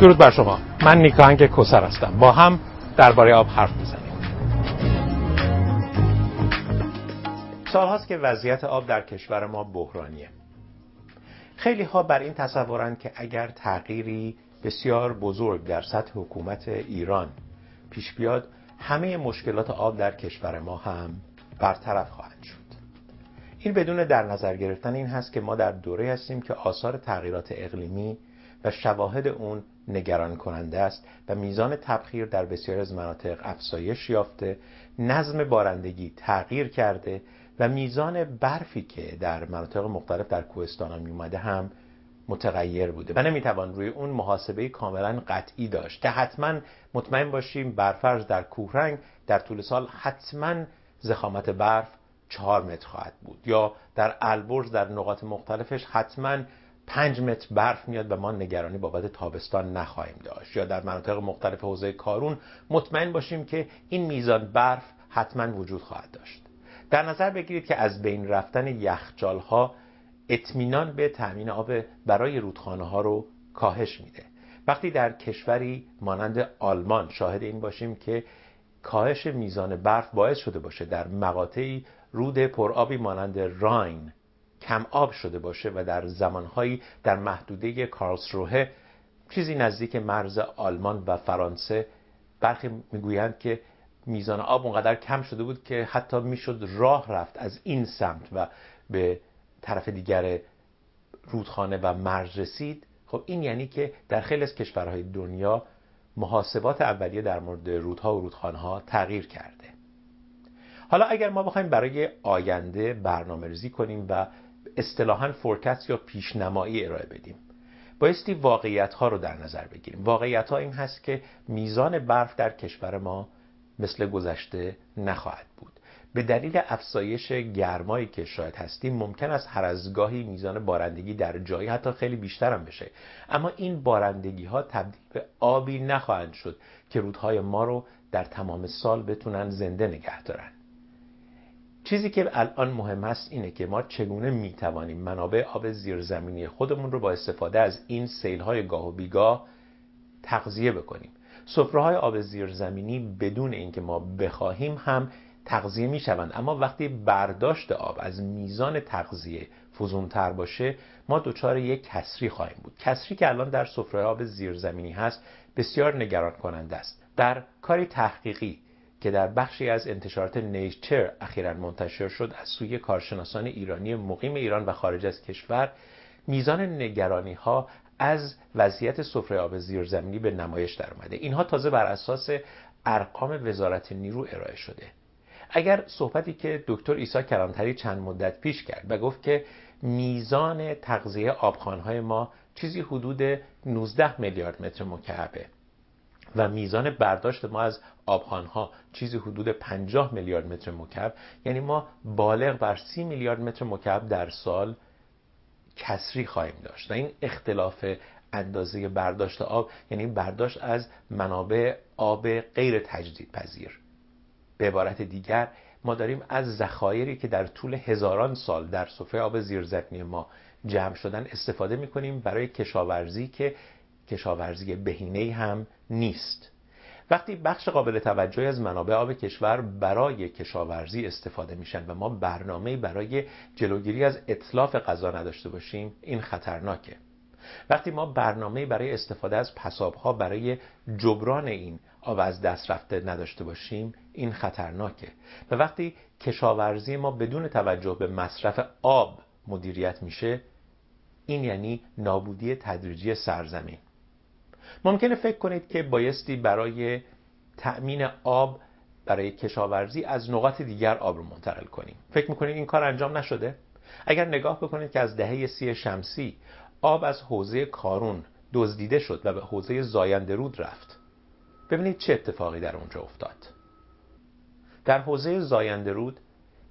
درود بر شما. من نیکاهنگ کوسر هستم. با هم درباره آب حرف می‌زنیم. سالهاست که وضعیت آب در کشور ما بحرانیه. خیلی ها بر این تصورند که اگر تغییری بسیار بزرگ در سطح حکومت ایران پیش بیاد همه مشکلات آب در کشور ما هم برطرف خواهد شد. این بدون در نظر گرفتن این هست که ما در دوره هستیم که آثار تغییرات اقلیمی و شواهد اون نگران کننده است و میزان تبخیر در بسیار از مناطق افزایش یافته نظم بارندگی تغییر کرده و میزان برفی که در مناطق مختلف در کوهستان می اومده هم متغیر بوده و نمی‌توان روی اون محاسبه کاملا قطعی داشت. که حتما مطمئن باشیم برفرض در کوهرنگ در طول سال حتما زخامت برف چهار متر خواهد بود یا در البرز در نقاط مختلفش حتما پنج متر برف میاد و ما نگرانی بابت تابستان نخواهیم داشت. یا در مناطق مختلف حوزه کارون مطمئن باشیم که این میزان برف حتما وجود خواهد داشت. در نظر بگیرید که از بین رفتن یخچال ها اطمینان به تأمین آب برای رودخانه ها رو کاهش میده. وقتی در کشوری مانند آلمان شاهد این باشیم که کاهش میزان برف باعث شده باشه در مقاطعی رود پرآبی مانند راین کم آب شده باشه و در زمانهایی در محدوده کارلسروه چیزی نزدیک مرز آلمان و فرانسه برخی می‌گویند که میزان آب اونقدر کم شده بود که حتی می‌شد راه رفت از این سمت و به طرف دیگر رودخانه و مرز رسید. خب این یعنی که در خیلی از کشورهای دنیا محاسبات اولیه در مورد رودها و رودخانه تغییر کرده. حالا اگر ما بخوایم برای آینده برنامه ریزی کنیم و اصطلاحا فورکست یا پیشنمایی ارائه بدیم. بایستی واقعیت ها رو در نظر بگیریم. واقعیت ها این هست که میزان برف در کشور ما مثل گذشته نخواهد بود. به دلیل افزایش گرمایی که شاید هستیم ممکن است هر از گاهی میزان بارندگی در جایی حتی خیلی بیشتر هم بشه. اما این بارندگی ها تبدیل به آبی نخواهند شد که رودهای ما رو در تمام سال بتونن زنده نگه دارن. چیزی که الان مهم است اینه که ما چگونه می‌توانیم منابع آب زیرزمینی خودمون رو با استفاده از این سیل های گاه و بیگاه تغذیه بکنیم. سفره های آب زیرزمینی بدون اینکه ما بخواهیم هم تغذیه می شوند اما وقتی برداشت آب از میزان تغذیه فزونتر باشه ما دچار یک کسری خواهیم بود. کسری که الان در سفره آب زیرزمینی هست بسیار نگران کننده است. در کاری تحقیقی که در بخشی از انتشارات نیچر اخیرا منتشر شد از سوی کارشناسان ایرانی مقیم ایران و خارج از کشور میزان نگرانی ها از وضعیت سفره آب زیرزمینی به نمایش در اومده اینها تازه بر اساس ارقام وزارت نیرو ارائه شده. اگر صحبتی که دکتر ایسا کلانتری چند مدت پیش کرد و گفت که میزان تغذیه آبخانهای ما چیزی حدود 19 میلیارد متر مکعبه و میزان برداشت ما از آبخانها چیزی حدود 50 میلیارد متر مکعب. یعنی ما بالغ بر 30 میلیارد متر مکعب در سال کسری خواهیم داشت. و این اختلاف اندازه برداشت آب یعنی برداشت از منابع آب غیر تجدید پذیر به عبارت دیگر ما داریم از ذخایری که در طول هزاران سال در سفره آب زیرزمینی ما جمع شدن استفاده می‌کنیم برای کشاورزی که کشاورزی بهینه هم نیست. وقتی بخش قابل توجهی از منابع آب کشور برای کشاورزی استفاده میشن و ما برنامه برای جلوگیری از اطلاف غذا نداشته باشیم این خطرناکه. وقتی ما برنامه برای استفاده از پسابها برای جبران این آب از دست رفته نداشته باشیم این خطرناکه. و وقتی کشاورزی ما بدون توجه به مصرف آب مدیریت میشه این یعنی نابودی تدریجی سرزمین. ممکنه فکر کنید که بایستی برای تأمین آب برای کشاورزی از نقاط دیگر آب رو منتقل کنیم. فکر می‌کنید این کار انجام نشده؟ اگر نگاه بکنید که از دهه سی شمسی آب از حوزه کارون دزدیده شد و به حوزه زاینده رود رفت. ببینید چه اتفاقی در اونجا افتاد. در حوزه زاینده رود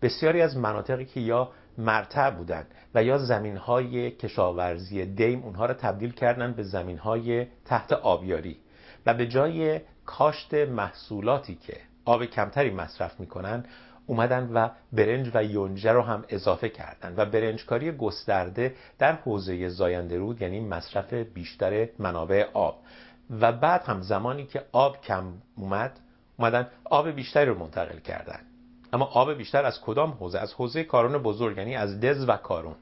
بسیاری از مناطقی که یا مرتع بودند و یا زمین های کشاورزی دیم اونها را تبدیل کردن به زمین های تحت آبیاری و به جای کاشت محصولاتی که آب کمتری مصرف می‌کنن اومدن و برنج و یونجه رو هم اضافه کردن و برنجکاری گسترده در حوزه زاینده رود یعنی مصرف بیشتر منابع آب. و بعد هم زمانی که آب کم اومد اومدن آب بیشتری رو منتقل کردن. اما آب بیشتر از کدام حوزه؟ از حوزه کارون بزرگ یعنی از دز و کارون.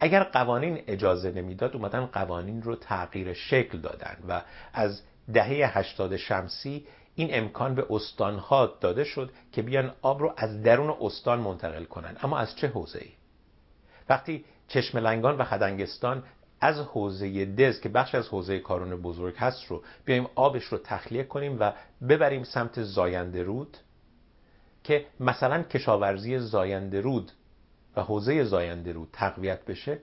اگر قوانین اجازه نمی‌داد اومدن قوانین رو تغییر شکل دادن و از دهه 80 شمسی این امکان به استانها داده شد که بیان آب رو از درون استان منتقل کنن. اما از چه حوزه ای؟ وقتی چشملنگان و خدنگستان از حوزه دز که بخش از حوزه کارون بزرگ هست رو بیایم آبش رو تخلیه کنیم و ببریم سمت زاینده رود که مثلا کشاورزی زاینده رود و حوزه زاینده رود تقویت بشه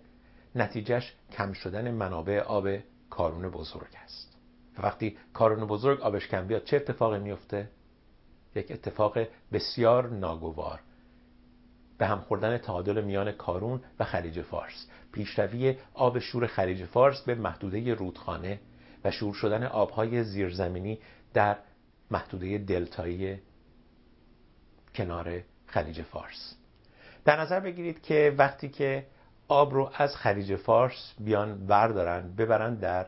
نتیجهش کم شدن منابع آب کارون بزرگ است. و وقتی کارون بزرگ آبش کم بیاد چه اتفاقی میفته؟ یک اتفاق بسیار ناگوار. به هم خوردن تعادل میان کارون و خلیج فارس. پیشروی آب شور خلیج فارس به محدوده رودخانه و شور شدن آبهای زیرزمینی در محدوده دلتایی کنار خلیج فارس. در نظر بگیرید که وقتی که آب رو از خلیج فارس بیان بردارن ببرن در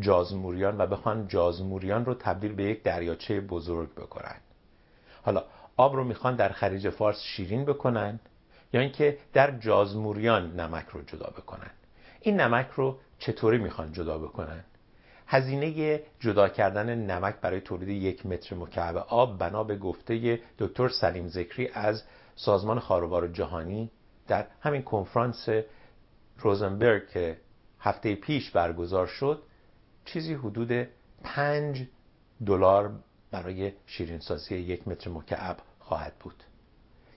جازموریان و بخوان جازموریان رو تبدیل به یک دریاچه بزرگ بکنن. حالا آب رو می‌خوان در خلیج فارس شیرین بکنن یا اینکه در جازموریان نمک رو جدا بکنن. این نمک رو چطوری می‌خوان جدا بکنن؟ هزینه جدا کردن نمک برای تولید یک متر مکعب آب بنا به گفته دکتر سلیم ذکری از سازمان خاروبار جهانی در همین کنفرانس روزنبرگ که هفته پیش برگزار شد چیزی حدود پنج دلار برای شیرینسازی یک متر مکعب خواهد بود.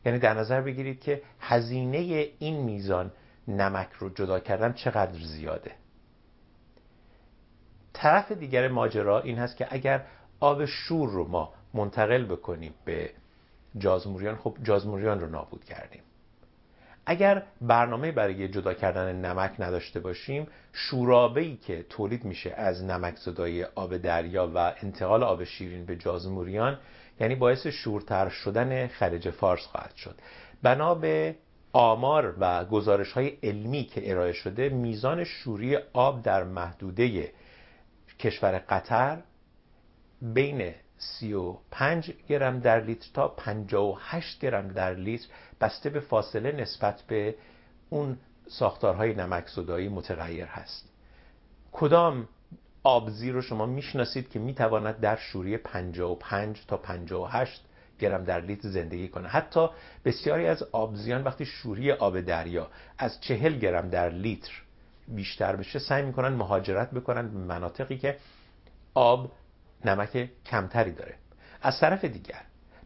یعنی در نظر بگیرید که هزینه این میزان نمک رو جدا کردن چقدر زیاده. طرف دیگر ماجرا این هست که اگر آب شور رو ما منتقل بکنیم به جازموریان خب جازموریان رو نابود کردیم. اگر برنامه برای جدا کردن نمک نداشته باشیم شورابه‌ای که تولید میشه از نمک زدای آب دریا و انتقال آب شیرین به جازموریان یعنی باعث شورتر شدن خلیج فارس خواهد شد. بنا به آمار و گزارش های علمی که ارائه شده میزان شوری آب در محدوده کشور قطر بین 35 گرم در لیتر تا 58 گرم در لیتر بسته به فاصله نسبت به اون ساختارهای نمک زدایی متغیر هست. کدام آبزی رو شما می‌شناسید که می‌تواند در شوری 55 تا 58 گرم در لیتر زندگی کنه؟ حتی بسیاری از آبزیان وقتی شوری آب دریا از 40 گرم در لیتر بیشتر بشه سعی می‌کنن مهاجرت بکنن به مناطقی که آب نمک کمتری داره. از طرف دیگر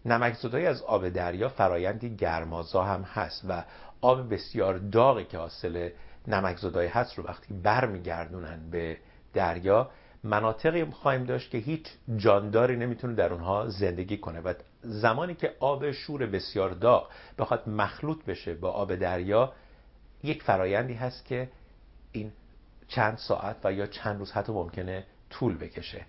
نمک زدایی از آب دریا فرایندی گرمازا هم هست و آب بسیار داغی که حاصل نمک زدایی هست رو وقتی برمیگردونن به دریا مناطقی خواهیم داشت که هیچ جانداری نمی‌تونه در اونها زندگی کنه و زمانی که آب شور بسیار داغ بخواد مخلوط بشه با آب دریا یک فرایندی هست که چند ساعت و یا چند روز حتی ممکنه طول بکشه.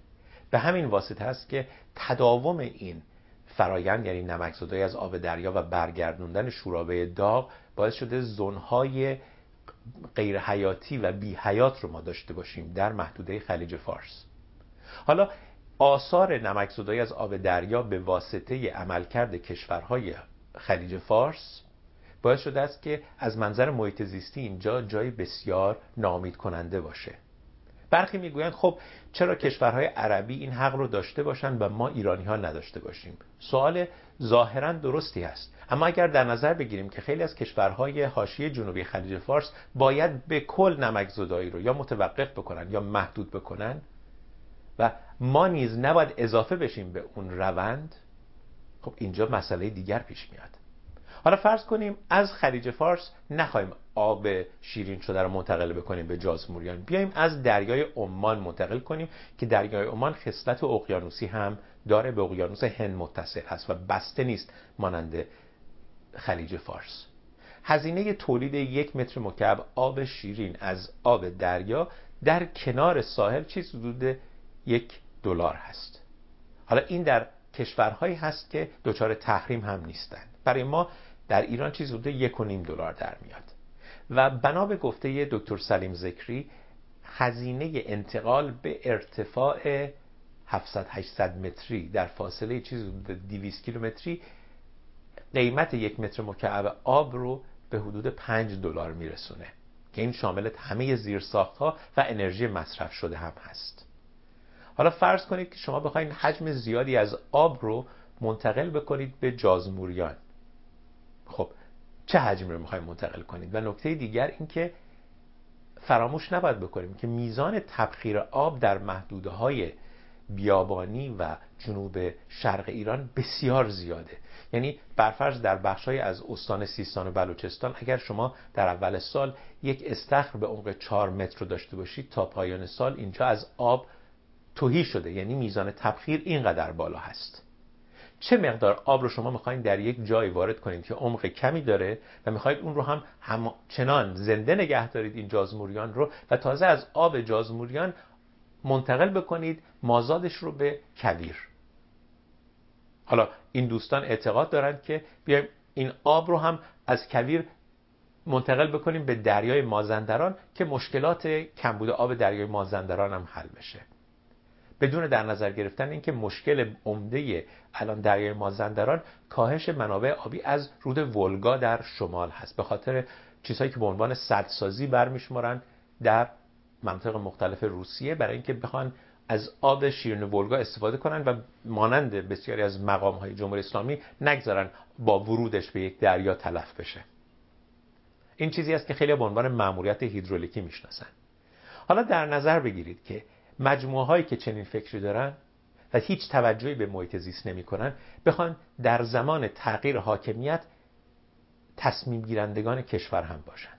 به همین واسطه هست که تداوم این فرایند یعنی نمک از آب دریا و برگردوندن شورابه داغ باعث شده زونهای غیر حیاتی و بی حیات رو ما داشته باشیم در محدوده خلیج فارس. حالا آثار نمک از آب دریا به واسطه عملکرد کشورهای خلیج فارس باعث شده است که از منظر محیط زیستی اینجا جای بسیار نامید کننده باشه. برخی می‌گویند خب چرا کشورهای عربی این حق رو داشته باشند و ما ایرانی ها نداشته باشیم؟ سوال ظاهرا درستی است. اما اگر در نظر بگیریم که خیلی از کشورهای حاشیه جنوبی خلیج فارس باید به کل نمک زدایی رو یا متوقف بکنن یا محدود بکنن و ما نیز نباید اضافه بشیم به اون روند خب اینجا مسئله دیگر پیش میاد. حالا فرض کنیم از خلیج فارس نخواهیم آب شیرین شده رو منتقل بکنیم به جازموریان بیایم از دریای عمان منتقل کنیم که دریای عمان خصلت اقیانوسی هم داره به اقیانوس هند متصل هست و بسته نیست مانند خلیج فارس. هزینه تولید یک متر مکعب آب شیرین از آب دریا در کنار ساحل چیز حدود یک دلار هست. حالا این در کشورهایی هست که دچار تحریم هم نیستند. برای ما در ایران چیز حدود یک و نیم دلار در میاد. و بنا به گفته دکتر سلیم ذکری هزینه انتقال به ارتفاع 700 800 متری در فاصله چیزی 200 کیلومتری قیمت یک متر مکعب آب رو به حدود 5 دلار میرسونه که این شامل همه زیرساخت ها و انرژی مصرف شده هم هست. حالا فرض کنید که شما بخواید حجم زیادی از آب رو منتقل بکنید به جازموریان. خب چه حجمی رو می‌خوایم منتقل کنید و نکته دیگر اینکه فراموش نباید بکنیم که میزان تبخیر آب در محدوده های بیابانی و جنوب شرق ایران بسیار زیاده. یعنی برفرض در بخشای از استان سیستان و بلوچستان اگر شما در اول سال یک استخر به عمق 4 متر داشته باشید تا پایان سال اینجا از آب توهی شده. یعنی میزان تبخیر اینقدر بالا هست. چه مقدار آب رو شما می‌خواین در یک جای وارد کنید که عمق کمی داره و می‌خواید اون رو هم چنان زنده نگه دارید این جازموریان رو و تازه از آب جازموریان منتقل بکنید مازادش رو به کویر حالا این دوستان اعتقاد دارند که بیایم این آب رو هم از کویر منتقل بکنیم به دریای مازندران که مشکلات کمبود آب دریای مازندران هم حل بشه. بدون در نظر گرفتن اینکه مشکل عمده الان دریای مازندران کاهش منابع آبی از رود ولگا در شمال هست. به خاطر چیزهایی که به عنوان سدسازی برمیشمارن در مناطق مختلف روسیه برای اینکه بخوان از آب شیرین ولگا استفاده کنن و مانند بسیاری از مقام های جمهوری اسلامی نگذارن با ورودش به یک دریا تلف بشه. این چیزی است که خیلی به عنوان مأموریت هیدرولیکی می‌شناسن. حالا در نظر بگیرید که مجموعه هایی که چنین فکری دارن و هیچ توجهی به محیط زیست نمی‌کنن بخوان در زمان تغییر حاکمیت تصمیم گیرندگان کشور هم باشند.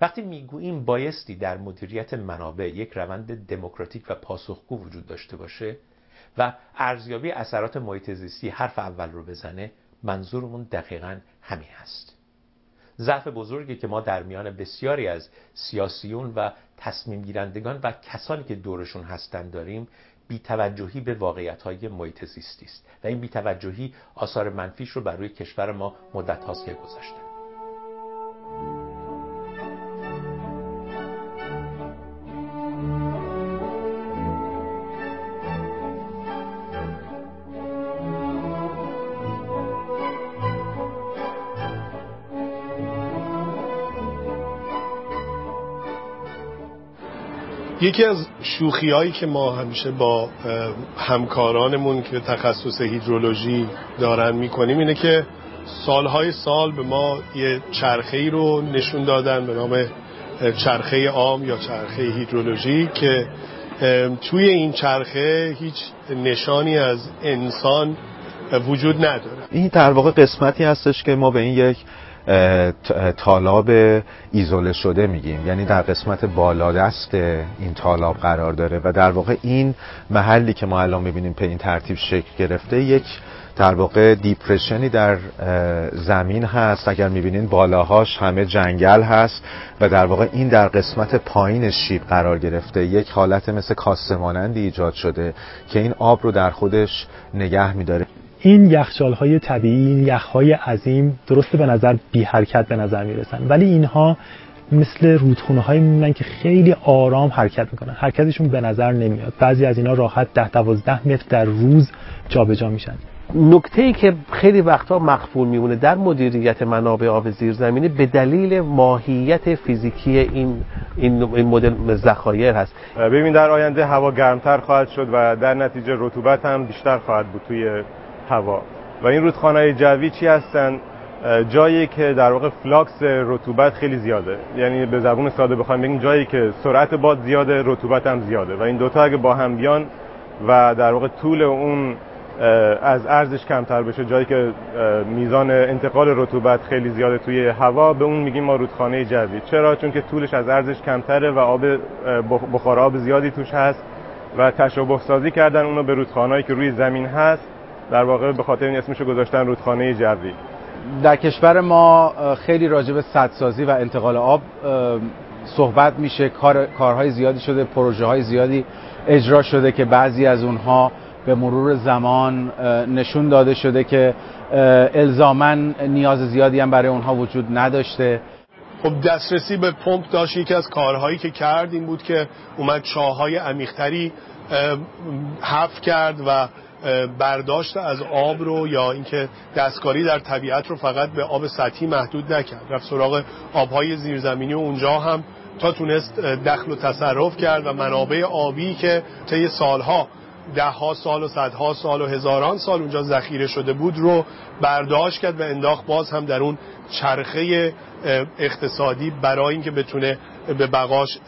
وقتی می‌گوییم بایستی در مدیریت منابع یک روند دموکراتیک و پاسخگو وجود داشته باشه و ارزیابی اثرات محیط زیستی حرف اول رو بزنه منظورمون دقیقا همین هست. ضعف بزرگی که ما در میان بسیاری از سیاسیون و تصمیم گیرندگان و کسانی که دورشون هستند داریم بیتوجهی به واقعیت های محیط زیستی است. و این بیتوجهی آثار منفیش رو بر روی کشور ما مدت هاست که گذاشته یکی از شوخی هایی که ما همیشه با همکارانمون که تخصص هیدرولوژی دارن می‌کنیم اینه که سالهای سال به ما یه چرخه ای رو نشون دادن به نام چرخه عام یا چرخه هیدرولوژی که توی این چرخه هیچ نشانی از انسان وجود نداره. این در واقع قسمتی هستش که ما به این یک تالاب ایزوله شده میگیم. یعنی در قسمت بالادست این تالاب قرار داره و در واقع این محلی که ما الان می‌بینیم به این ترتیب شکل گرفته یک در واقع دیپرشنی در زمین هست. اگر می‌بینین بالاهاش همه جنگل هست و در واقع این در قسمت پایین شیب قرار گرفته. یک حالت مثل کاسه ایجاد شده که این آب رو در خودش نگه میداره. این یخچال های طبیعی این یخ های عظیم درسته به نظر بی حرکت به نظر می‌رسن. ولی اینها مثل رودخونه های میمونن که خیلی آرام حرکت می‌کنن. حرکتشون به نظر نمیاد. بعضی از اینا راحت ده دوازده متر در روز جابجا جا میشن. نکته ای که خیلی وقتا مخفول میمونه در مدیریت منابع آب زیرزمینی به دلیل ماهیت فیزیکی این این مدل ذخایر هست. ببین در آینده هوا گرمتر خواهد شد و در نتیجه رطوبت هم بیشتر خواهد بود توی هوا. و این رودخانه جوی چی هستن؟ جایی که در واقع flux رطوبت خیلی زیاده. یعنی به زبون ساده بخوایم بگیم جایی که سرعت باد زیاده رطوبت هم زیاده. و این دوتا اگه با هم بیان و در واقع طول اون از عرضش کمتر بشه جایی که میزان انتقال رطوبت خیلی زیاده توی هوا به اون میگیم ما رودخانه جوی. چرا؟ چون که طولش از عرضش کمتره و آب بخار آب زیادی توش هست و تشابه سازی کردن اونو به رودخانه‌ای که روی زمین هست در واقع به خاطر این اسمشو گذاشتن رودخانه جوی. در کشور ما خیلی راجع به سدسازی و انتقال آب صحبت میشه. کار، کارهای زیادی شده پروژه های زیادی اجرا شده که بعضی از اونها به مرور زمان نشون داده شده که الزاما نیاز زیادی هم برای اونها وجود نداشته. خب دسترسی به پمپ داشت. یکی از کارهایی که کرد این بود که اومد چاهای عمیقتری حف کرد و برداشت از آب رو یا اینکه دستکاری در طبیعت رو فقط به آب سطحی محدود نکرد. رفت سراغ آبهای زیرزمینی و اونجا هم تا تونست دخل و تصرف کرد و منابع آبی که طی سالها ده ها سال و صدها سال و هزاران سال اونجا ذخیره شده بود رو برداشت کرد و انداخت باز هم در اون چرخه اقتصادی برای اینکه بتونه به بقاش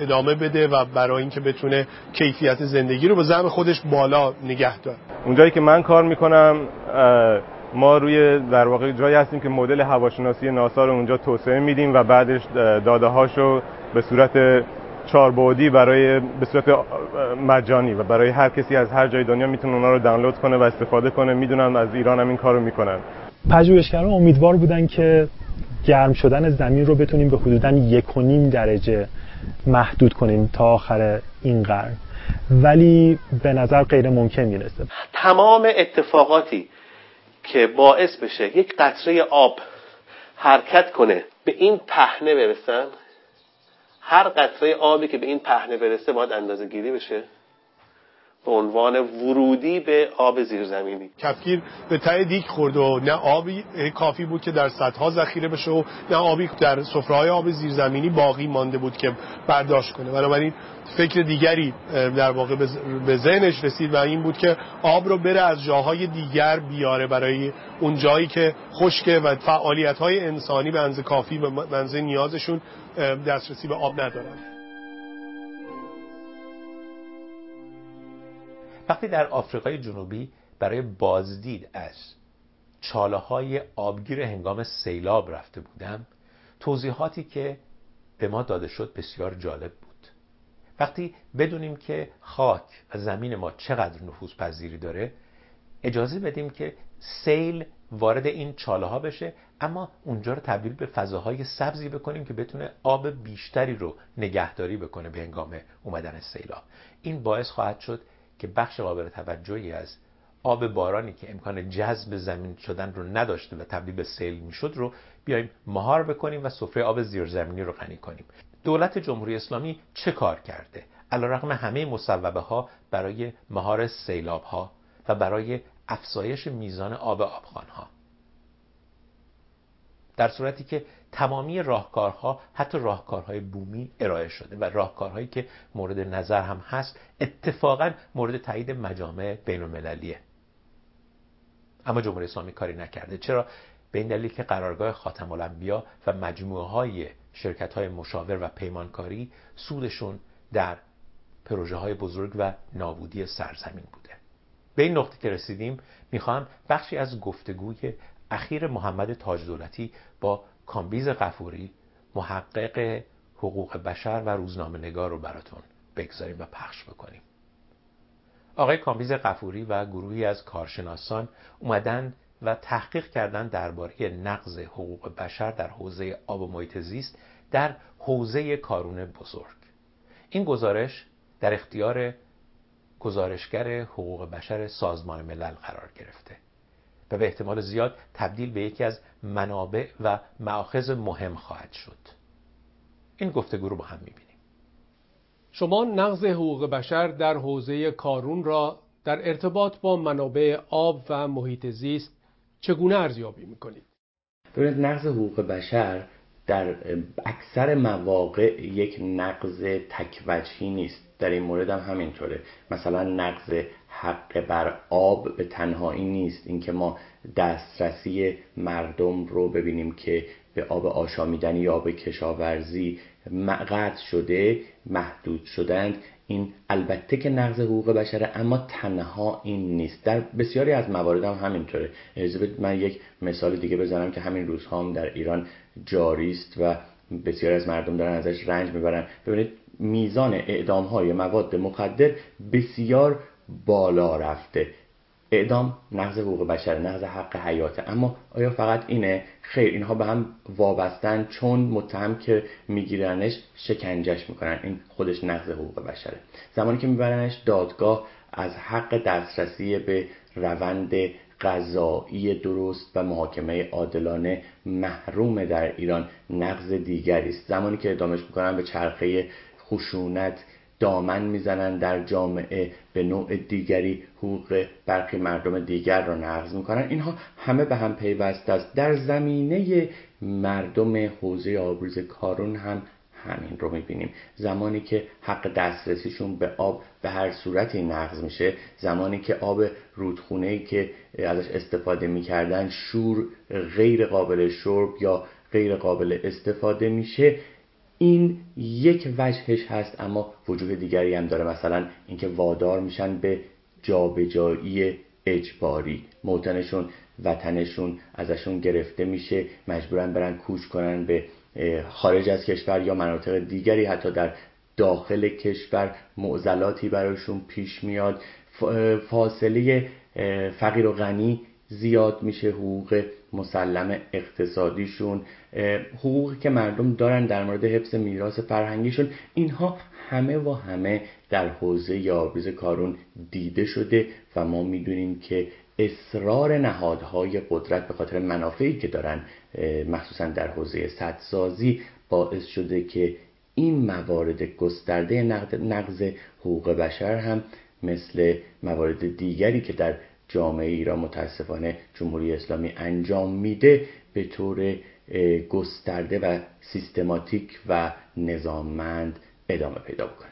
ادامه بده و برای اینکه بتونه کیفیت زندگی رو به زم خودش بالا نگه داره. اونجایی که من کار می‌کنم ما روی در واقع جایی هستیم که مدل هواشناسی ناسا رو اونجا توسعه میدیم و بعدش داده هاشو به صورت چاربعدی برای به صورت مجانی و برای هر کسی از هر جای دنیا می‌تونه اونا رو دانلود کنه و استفاده کنه. می‌دونم از ایران هم این کارو می‌کنن. پژوهشگران امیدوار بودن که گرم شدن زمین رو بتونیم به حدودا یک و نیم درجه محدود کنیم تا آخر این قرن. ولی به نظر غیر ممکن می‌رسه. تمام اتفاقاتی که باعث بشه یک قطره آب حرکت کنه به این پهنه برسن هر قطره آبی که به این پهنه برسه باید اندازه گیری بشه. به عنوان ورودی به آب زیرزمینی. کفگیر به ته دیک خورد و نه آبی کافی بود که در سطح ذخیره بشه و نه آبی در سفره‌های آب زیرزمینی باقی مانده بود که برداشت کنه. بنابراین فکر دیگری در واقع به ذهنش رسید و این بود که آب رو بره از جاهای دیگر بیاره برای اون جایی که خشکه و فعالیت های انسانی به انزه کافی به منزه نیازشون دسترسی به آب ندارن. وقتی در آفریقای جنوبی برای بازدید از چاله های آبگیر هنگام سیلاب رفته بودم توضیحاتی که به ما داده شد بسیار جالب بود. وقتی بدونیم که خاک و زمین ما چقدر نفوذ پذیری داره اجازه بدیم که سیل وارد این چاله ها بشه اما اونجا رو تبدیل به فضاهای سبزی بکنیم که بتونه آب بیشتری رو نگهداری بکنه به هنگام اومدن سیلاب. این باعث خواهد شد که بخش قابل توجهی از آب بارانی که امکان جذب زمین شدن رو نداشته و تبدیل به سیل می‌شد رو بیایم مهار بکنیم و سفره آب زیرزمینی رو غنی کنیم. دولت جمهوری اسلامی چه کار کرده؟ علیرغم همه مصوبه ها برای مهار سیلاب ها و برای افزایش میزان آب آبخان ها در صورتی که تمامی راهکارها حتی راهکارهای بومی ارائه شده و راهکارهایی که مورد نظر هم هست اتفاقا مورد تایید مجامع بین المللیه اما جمهوری اسلامی کاری نکرده. چرا؟ به این دلیل که قرارگاه خاتم الانبیا و مجموعه های شرکت های مشاور و پیمانکاری سودشون در پروژه های بزرگ و نابودی سرزمین بوده. به این نقطه که رسیدیم می‌خواهم بخشی از گفتگوی اخیر محمد تاج دولتی با کامبیز قفوری محقق حقوق بشر و روزنامه نگار رو براتون بگذاریم و پخش بکنیم. آقای کامبیز قفوری و گروهی از کارشناسان اومدن و تحقیق کردن درباره نقض حقوق بشر در حوزه آب و محیط زیست در حوزه کارون بزرگ. این گزارش در اختیار گزارشگر حقوق بشر سازمان ملل قرار گرفته. و به احتمال زیاد تبدیل به یکی از منابع و معاخذ مهم خواهد شد. این گفتگو رو با هم می‌بینیم. شما نقض حقوق بشر در حوزه کارون را در ارتباط با منابع آب و محیط زیست چگونه ارزیابی می‌کنید؟ ببینید نقض حقوق بشر در اکثر مواقع یک نقض تکوجهی نیست. در این مورد هم همینطوره. مثلا نقض حق بر آب به تنهایی نیست. اینکه ما دسترسی مردم رو ببینیم که به آب آشامیدنی یا آب کشاورزی قطع شده محدود شدند. این البته که نقض حقوق بشره اما تنها این نیست. در بسیاری از موارد هم همینطوره. اجازه من یک مثال دیگه بزنم که همین روزها هم در ایران جاری است و بسیاری از مردم دارن ازش رنج می‌برن. ببینید میزان اعدام های مواد مخدر بسیار بالا رفته. اعدام نقض حقوق بشر نقض حق حیاته. اما آیا فقط اینه؟ خیر اینها به هم وابستن چون متهم که میگیرنش شکنجش می‌کنن. این خودش نقض حقوق بشره. زمانی که میبرنش دادگاه از حق دسترسی به روند قضایی درست و محاکمه عادلانه محروم در ایران نقض دیگری است. زمانی که ادامش می‌کنن به چرخه خشونت دامن می‌زنن در جامعه به نوع دیگری حقوق برخی مردم دیگر را نقض می‌کنن. اینها همه به هم پیوسته است. در زمینه مردم حوزه آبریز کارون هم همین رو می‌بینیم. زمانی که حق دسترسیشون به آب به هر صورتی نقض میشه زمانی که آب رودخونه که ازش استفاده می‌کردن شور غیر قابل شرب یا غیر قابل استفاده میشه این یک وجهش هست اما وجود دیگری هم داره. مثلا اینکه وادار میشن به جابجایی اجباری. موتنشون وطنشون ازشون گرفته میشه. مجبورن برن کوچ کنن به خارج از کشور یا مناطق دیگری. حتی در داخل کشور معضلاتی برایشون پیش میاد. فاصله فقیر و غنی زیاد میشه حقوق مسلم اقتصادیشون حقوقی که مردم دارن در مورد حفظ میراث فرهنگیشون اینها همه و همه در حوزه یابریز کارون دیده شده و ما می‌دونیم که اصرار نهادهای قدرت به خاطر منافعی که دارن مخصوصا در حوزه سدسازی باعث شده که این موارد گسترده نقض حقوق بشر هم مثل موارد دیگری که در جامعه ایران متاسفانه جمهوری اسلامی انجام میده به طور گسترده و سیستماتیک و نظاممند ادامه پیدا بکنه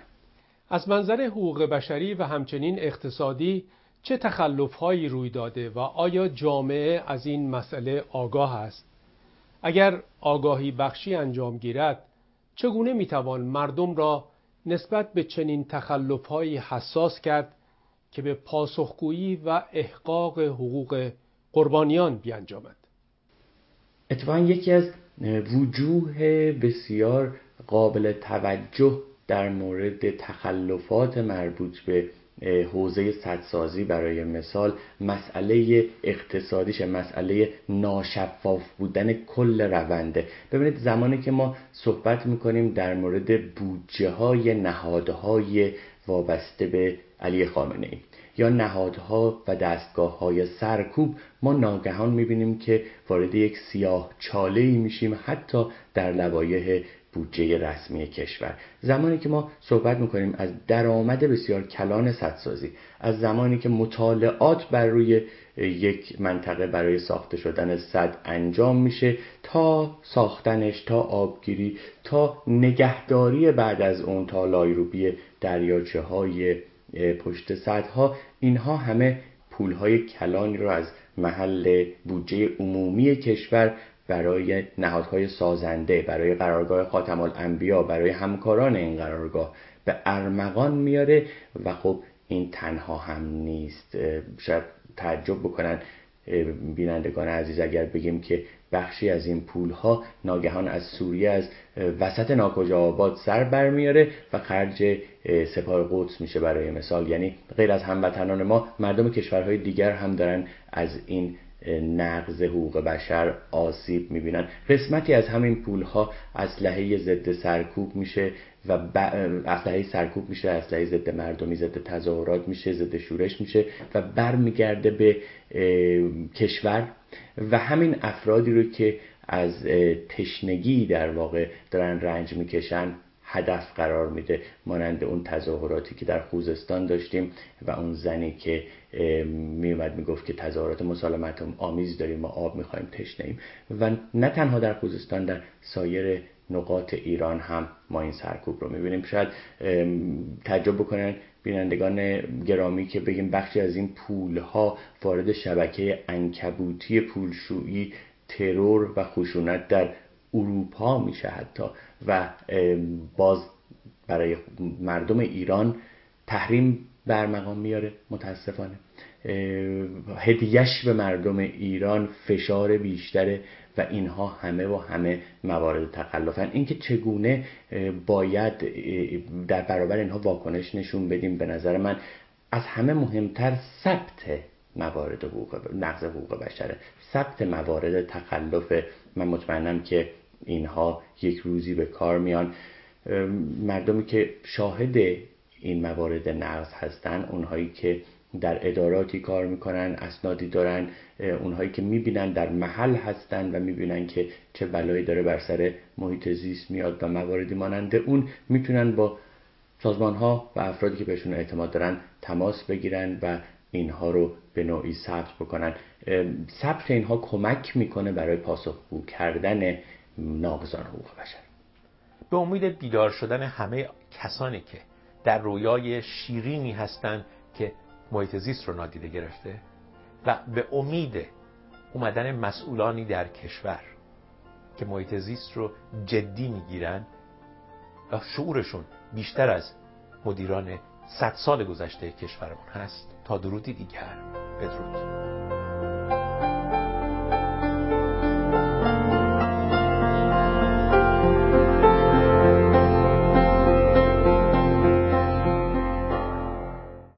از منظر حقوق بشری و همچنین اقتصادی چه تخلفهایی روی داده و آیا جامعه از این مسئله آگاه است؟ اگر آگاهی بخشی انجام گیرد چگونه می‌توان مردم را نسبت به چنین تخلفهایی حساس کرد که به پاسخگویی و احقاق حقوق قربانیان بیانجامد. اتفاقا یکی از وجوه بسیار قابل توجه در مورد تخلفات مربوط به حوزه صدسازی برای مثال مسئله اقتصادیش مسئله ناشفاف بودن کل رونده ببینید زمانی که ما صحبت می‌کنیم در مورد بودجه های نهادهای وابسته به علی خامنه ای. یا نهادها و دستگاه های سرکوب ما ناگهان می‌بینیم که وارد یک سیاه چاله ای میشیم حتی در لوایح بودجه رسمی کشور. زمانی که ما صحبت می‌کنیم از درآمد بسیار کلان سدسازی از زمانی که مطالعات بر روی یک منطقه برای ساخته شدن صد انجام میشه تا ساختنش تا آبگیری تا نگهداری بعد از اون تا لایروبی دریاچه های پشت صدها اینها همه پولهای کلانی رو از محل بودجه عمومی کشور برای نهادهای سازنده برای قرارگاه خاتم الانبیا برای همکاران این قرارگاه به ارمغان میاره و خب این تنها هم نیست. شاید تعجب بکنن بینندگان عزیز اگر بگیم که بخشی از این پول ها ناگهان از سوریه از وسط ناکجا آباد سر برمیاره و خرج سپاه قدس میشه برای مثال. یعنی غیر از هموطنان ما مردم کشورهای دیگر هم دارن از این نقض حقوق بشر آسیب می‌بینن. قسمتی از همین پول ها اسلحه ضد سرکوب میشه و اسلحه سرکوب میشه اسلحه ضد مردمی ضد تظاهرات میشه ضد شورش میشه و برمیگرده به کشور. و همین افرادی رو که از تشنگی در واقع دارن رنج می‌کشن هدف قرار میده مانند اون تظاهراتی که در خوزستان داشتیم و اون زنی که میومد می‌گفت که تظاهرات مسالمت آمیز داریم ما آب می‌خوایم تشنیم و نه تنها در خوزستان در سایر نقاط ایران هم ما این سرکوب رو می‌بینیم. شاید تعجب بکنن بینندگان گرامی که بگیم بخشی از این پول ها وارد شبکه انکبوتی پولشویی ترور و خشونت در اروپا میشه حتی و باز برای مردم ایران تحریم برمقام میاره متاسفانه. هدیهش به مردم ایران فشار بیشتره و اینها همه و همه موارد تخلفن. اینکه چگونه باید در برابر اینها واکنش نشون بدیم به نظر من از همه مهمتر ثبت موارد حقوق نقض حقوق بشره. ثبت موارد تخلف من مطمئنم که اینها یک روزی به کار میان. مردمی که شاهد این موارد نقض هستن اونهایی که در اداراتی کار می‌کنن اسنادی دارن اونهایی که می‌بینن در محل هستن و می‌بینن که چه بلایی داره بر سر محیط زیست میاد و مواردی ماننده اون می‌تونن با سازمان ها و افرادی که بهشون اعتماد دارن تماس بگیرن و اینها رو به نوعی ثبت بکنن. ثبت اینها کمک می‌کنه برای پاسخگو کردن ناقضان حقوق بشر. به امید بیدار شدن همه کسانی که در رویای شیرینی هستند که محیط زیست رو نادیده گرفته و به امید اومدن مسئولانی در کشور که محیط زیست رو جدی می‌گیرن و شعورشون بیشتر از مدیران صد سال گذشته کشورمون هست تا درودی دیگر. بدرود.